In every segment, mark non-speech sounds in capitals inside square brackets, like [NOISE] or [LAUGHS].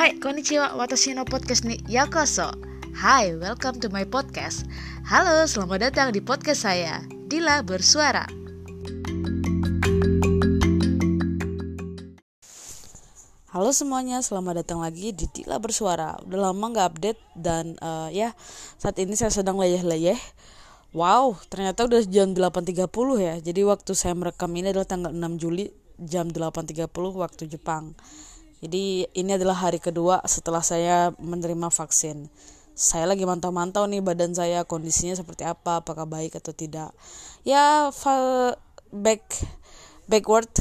Hai, konnichiwa, watashi no podcast ni. Yakoso Hai, welcome to my podcast. Halo, selamat datang di podcast saya Dila Bersuara. Halo semuanya, selamat datang lagi di Dila Bersuara. Udah lama gak update dan uh, ya saat ini saya sedang leyeh-leyeh. Wow, ternyata udah jam 8.30 ya. Jadi waktu saya merekam ini adalah tanggal 6 Juli jam 8.30 waktu Jepang Jadi ini adalah hari kedua setelah saya menerima vaksin. Saya lagi mantau-mantau nih badan saya kondisinya seperti apa apakah baik atau tidak. Ya back backward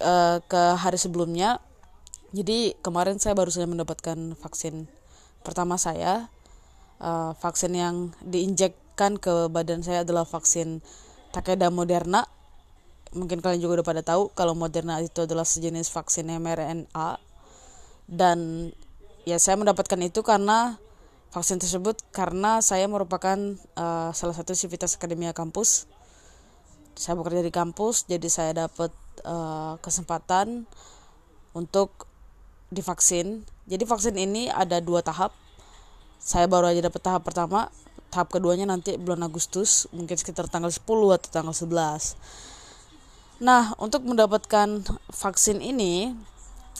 uh, ke hari sebelumnya. Jadi kemarin saya baru saja mendapatkan vaksin pertama saya. Uh, vaksin yang diinjekkan ke badan saya adalah vaksin Takeda Moderna mungkin kalian juga udah pada tahu kalau Moderna itu adalah sejenis vaksin mRNA. Dan ya saya mendapatkan itu karena vaksin tersebut karena saya merupakan uh, salah satu sivitas akademia kampus. Saya bekerja di kampus jadi saya dapat uh, kesempatan untuk divaksin. Jadi vaksin ini ada dua tahap. Saya baru aja dapat tahap pertama. Tahap keduanya nanti bulan Agustus mungkin sekitar tanggal 10 atau tanggal 11 nah untuk mendapatkan vaksin ini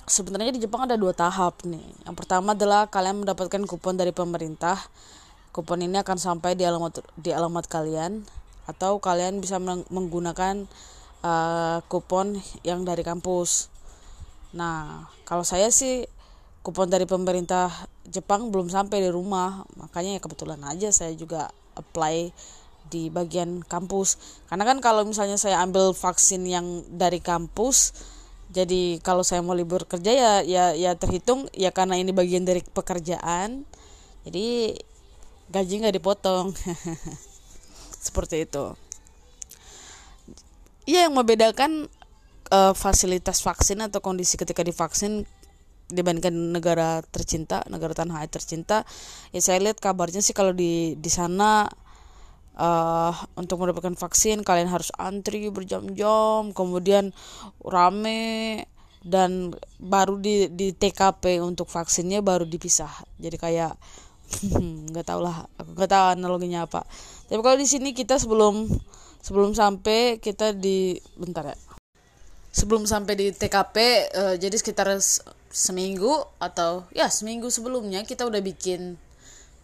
sebenarnya di Jepang ada dua tahap nih. Yang pertama adalah kalian mendapatkan kupon dari pemerintah. Kupon ini akan sampai di alamat di alamat kalian atau kalian bisa menggunakan uh, kupon yang dari kampus. Nah, kalau saya sih kupon dari pemerintah Jepang belum sampai di rumah, makanya ya kebetulan aja saya juga apply di bagian kampus. Karena kan kalau misalnya saya ambil vaksin yang dari kampus, jadi kalau saya mau libur kerja ya ya ya terhitung ya karena ini bagian dari pekerjaan jadi gaji nggak dipotong [LAUGHS] seperti itu Iya yang membedakan uh, fasilitas vaksin atau kondisi ketika divaksin dibandingkan negara tercinta negara tanah air tercinta ya saya lihat kabarnya sih kalau di di sana uh, untuk mendapatkan vaksin kalian harus antri berjam-jam kemudian rame dan baru di di TKP untuk vaksinnya baru dipisah. Jadi kayak [LAUGHS] nggak tau lah aku nggak tahu analoginya apa. Tapi kalau di sini kita sebelum sebelum sampai kita di bentar ya. Sebelum sampai di TKP uh, eh, jadi sekitar seminggu atau ya seminggu sebelumnya kita udah bikin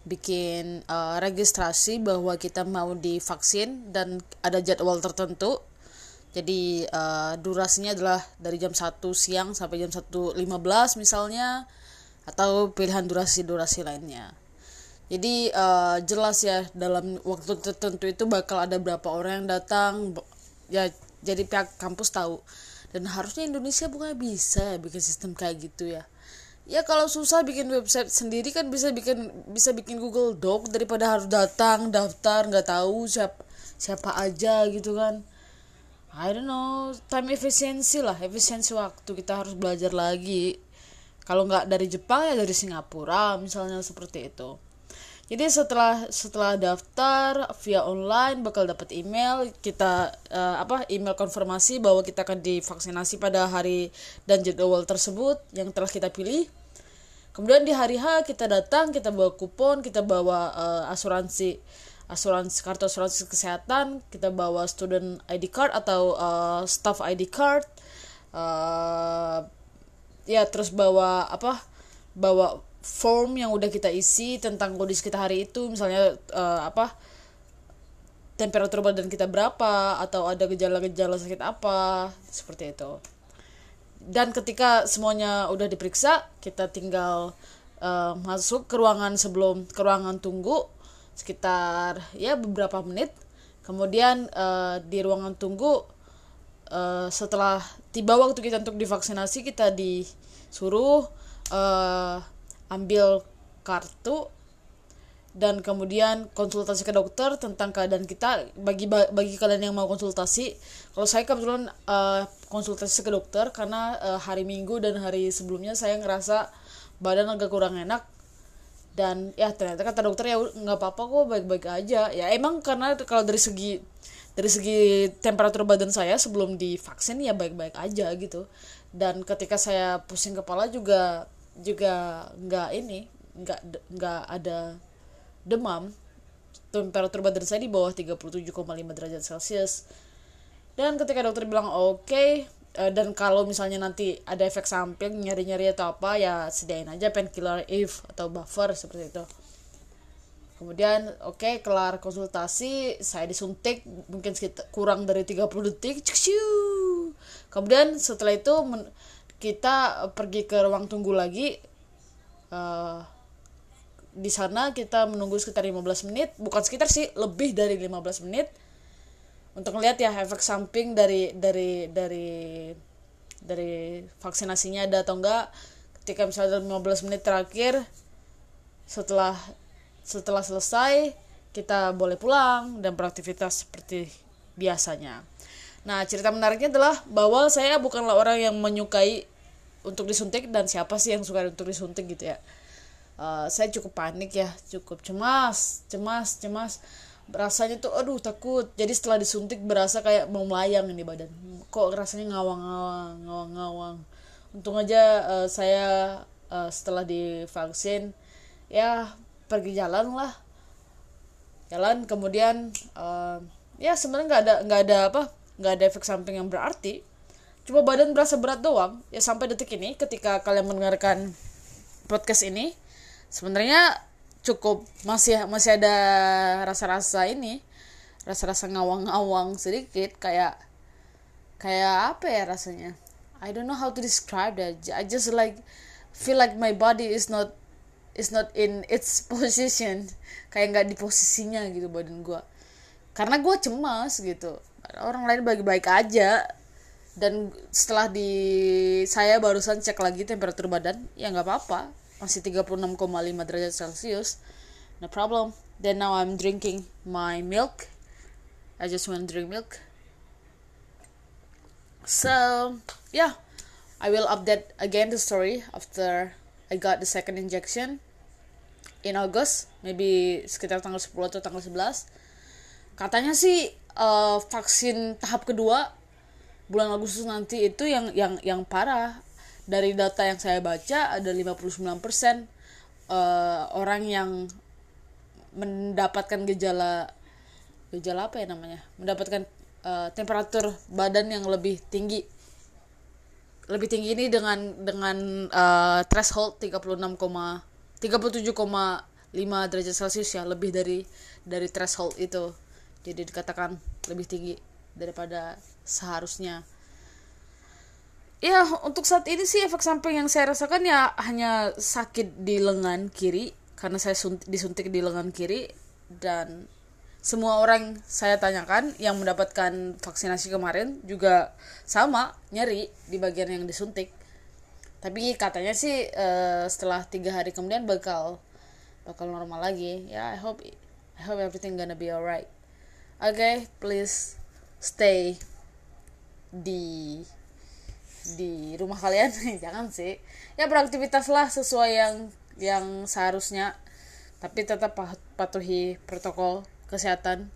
bikin uh, registrasi bahwa kita mau divaksin dan ada jadwal tertentu. Jadi uh, durasinya adalah dari jam 1 siang sampai jam 1.15 misalnya atau pilihan durasi-durasi lainnya. Jadi uh, jelas ya dalam waktu tertentu itu bakal ada berapa orang yang datang ya jadi pihak kampus tahu dan harusnya Indonesia bukan bisa bikin sistem kayak gitu ya ya kalau susah bikin website sendiri kan bisa bikin bisa bikin Google Doc daripada harus datang daftar nggak tahu siapa siapa aja gitu kan. I don't know time efisiensi lah efisiensi waktu kita harus belajar lagi. Kalau nggak dari Jepang ya dari Singapura misalnya seperti itu jadi setelah setelah daftar via online bakal dapat email kita uh, apa email konfirmasi bahwa kita akan divaksinasi pada hari dan jadwal tersebut yang telah kita pilih. Kemudian di hari H kita datang kita bawa kupon kita bawa uh, asuransi asuransi kartu asuransi kesehatan kita bawa student ID card atau uh, staff ID card uh, ya terus bawa apa bawa form yang udah kita isi tentang kondisi kita hari itu misalnya uh, apa temperatur badan kita berapa atau ada gejala-gejala sakit apa seperti itu. Dan ketika semuanya udah diperiksa kita tinggal uh, masuk ke ruangan sebelum ke ruangan tunggu sekitar ya beberapa menit. Kemudian uh, di ruangan tunggu uh, setelah tiba waktu kita untuk divaksinasi kita disuruh uh, ambil kartu dan kemudian konsultasi ke dokter tentang keadaan kita. Bagi bagi kalian yang mau konsultasi kalau saya kebetulan uh, konsultasi ke dokter karena uh, hari minggu dan hari sebelumnya saya ngerasa badan agak kurang enak. Dan ya ternyata kata dokter ya nggak apa-apa kok baik-baik aja. Ya emang karena kalau dari segi dari segi temperatur badan saya sebelum divaksin ya baik-baik aja gitu. Dan ketika saya pusing kepala juga juga nggak ini nggak nggak ada demam. Temperatur badan saya di bawah 37,5 derajat celcius. Dan ketika dokter bilang oke okay, uh, dan kalau misalnya nanti ada efek samping nyari-nyari atau apa ya sediain aja painkiller if atau buffer seperti itu. Kemudian oke okay, kelar konsultasi saya disuntik mungkin sekitar kurang dari 30 detik kemudian setelah itu kita pergi ke ruang tunggu lagi uh, di sana kita menunggu sekitar 15 menit bukan sekitar sih lebih dari 15 menit untuk melihat ya efek samping dari dari dari dari vaksinasinya ada atau enggak ketika misalnya dalam 15 menit terakhir setelah setelah selesai kita boleh pulang dan beraktivitas seperti biasanya. Nah, cerita menariknya adalah bahwa saya bukanlah orang yang menyukai untuk disuntik dan siapa sih yang suka untuk disuntik gitu ya? Uh, saya cukup panik ya cukup cemas cemas cemas. Rasanya tuh aduh takut. Jadi setelah disuntik berasa kayak mau melayang di badan. Kok rasanya ngawang-ngawang ngawang-ngawang. Untung aja uh, saya uh, setelah divaksin ya pergi jalan lah. Jalan kemudian uh, ya sebenarnya nggak ada nggak ada apa nggak ada efek samping yang berarti cuma badan berasa berat doang. Ya sampai detik ini ketika kalian mendengarkan podcast ini sebenarnya cukup masih masih ada rasa-rasa ini rasa-rasa ngawang-ngawang sedikit kayak kayak apa ya rasanya? I don't know how to describe that. I just like feel like my body is not is not in its [LAUGHS] position. Kayak nggak di posisinya gitu badan gue karena gue cemas gitu. Orang lain baik-baik aja dan setelah di saya barusan cek lagi temperatur badan ya nggak apa-apa. Masih 36,5 derajat celcius. No problem. Then now I'm drinking my milk. I just want to drink milk. So yeah. I will update again the story after I got the second injection in August. Maybe sekitar tanggal 10 atau tanggal 11 katanya sih uh, vaksin tahap kedua bulan Agustus nanti itu yang yang yang parah. Dari data yang saya baca ada 59% uh, orang yang mendapatkan gejala gejala apa ya namanya? Mendapatkan uh, temperatur badan yang lebih tinggi. Lebih tinggi ini dengan dengan uh, threshold 36, 37,5 derajat celcius ya lebih dari dari threshold itu. Jadi dikatakan lebih tinggi daripada seharusnya. Ya untuk saat ini sih efek samping yang saya rasakan ya hanya sakit di lengan kiri karena saya disuntik di lengan kiri dan semua orang saya tanyakan yang mendapatkan vaksinasi kemarin juga sama nyeri di bagian yang disuntik. Tapi katanya sih uh, setelah tiga hari kemudian bakal bakal normal lagi. Ya I hope I hope everything gonna be alright. Okay please stay di di rumah kalian. [LAUGHS] Jangan sih. Ya beraktivitaslah sesuai yang yang seharusnya. Tapi tetap patuhi protokol kesehatan.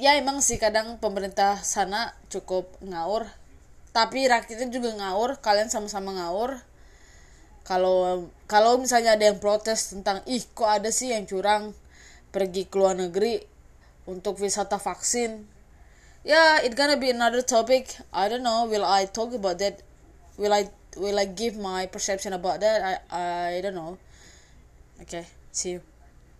Ya emang sih kadang pemerintah sana cukup ngaur tapi rakyatnya juga ngaur kalian sama-sama ngaur kalau kalau misalnya ada yang protes tentang ih kok ada sih yang curang pergi ke luar negeri untuk wisata vaksin yeah it's gonna be another topic. I don't know. Will i talk about that? Will i will i give my perception about that? I i don't know. Okay see you